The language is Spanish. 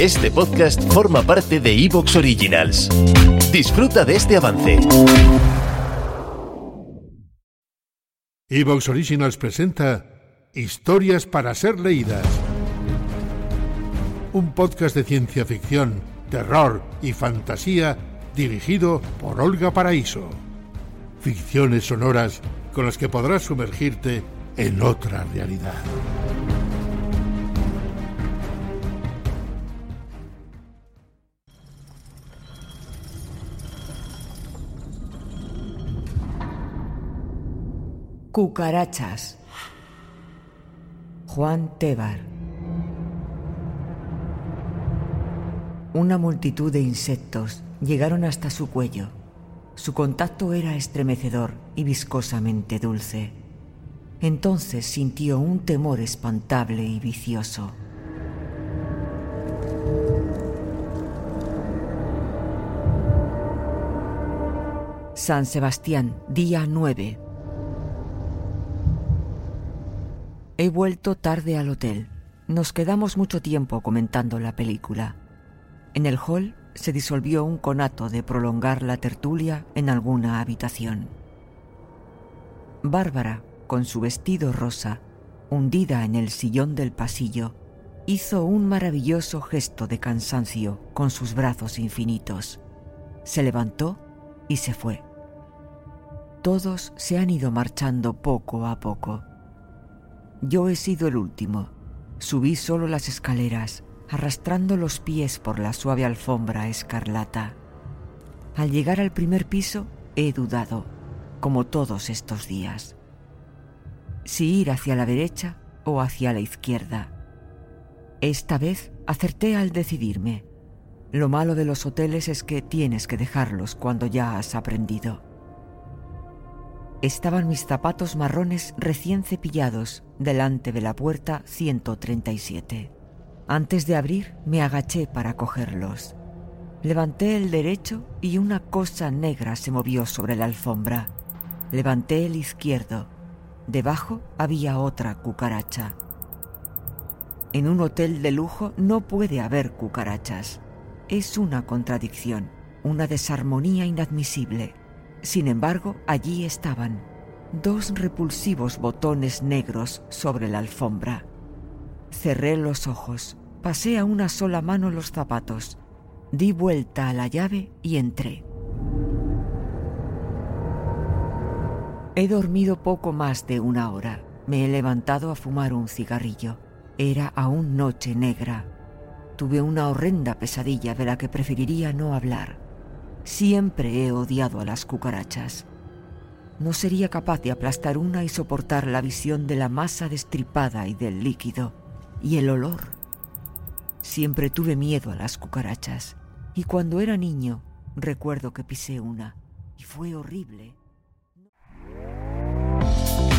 Este podcast forma parte de Evox Originals. Disfruta de este avance. Evox Originals presenta Historias para ser leídas. Un podcast de ciencia ficción, terror y fantasía dirigido por Olga Paraíso. Ficciones sonoras con las que podrás sumergirte en otra realidad. Cucarachas. Juan Tebar. Una multitud de insectos llegaron hasta su cuello. Su contacto era estremecedor y viscosamente dulce. Entonces sintió un temor espantable y vicioso. San Sebastián, día 9. He vuelto tarde al hotel. Nos quedamos mucho tiempo comentando la película. En el hall se disolvió un conato de prolongar la tertulia en alguna habitación. Bárbara, con su vestido rosa, hundida en el sillón del pasillo, hizo un maravilloso gesto de cansancio con sus brazos infinitos. Se levantó y se fue. Todos se han ido marchando poco a poco. Yo he sido el último. Subí solo las escaleras, arrastrando los pies por la suave alfombra escarlata. Al llegar al primer piso, he dudado, como todos estos días, si ir hacia la derecha o hacia la izquierda. Esta vez acerté al decidirme. Lo malo de los hoteles es que tienes que dejarlos cuando ya has aprendido estaban mis zapatos marrones recién cepillados delante de la puerta 137. Antes de abrir me agaché para cogerlos. Levanté el derecho y una cosa negra se movió sobre la alfombra. Levanté el izquierdo. Debajo había otra cucaracha. En un hotel de lujo no puede haber cucarachas. Es una contradicción, una desarmonía inadmisible. Sin embargo, allí estaban, dos repulsivos botones negros sobre la alfombra. Cerré los ojos, pasé a una sola mano los zapatos, di vuelta a la llave y entré. He dormido poco más de una hora. Me he levantado a fumar un cigarrillo. Era aún noche negra. Tuve una horrenda pesadilla de la que preferiría no hablar. Siempre he odiado a las cucarachas. No sería capaz de aplastar una y soportar la visión de la masa destripada y del líquido y el olor. Siempre tuve miedo a las cucarachas y cuando era niño recuerdo que pisé una y fue horrible.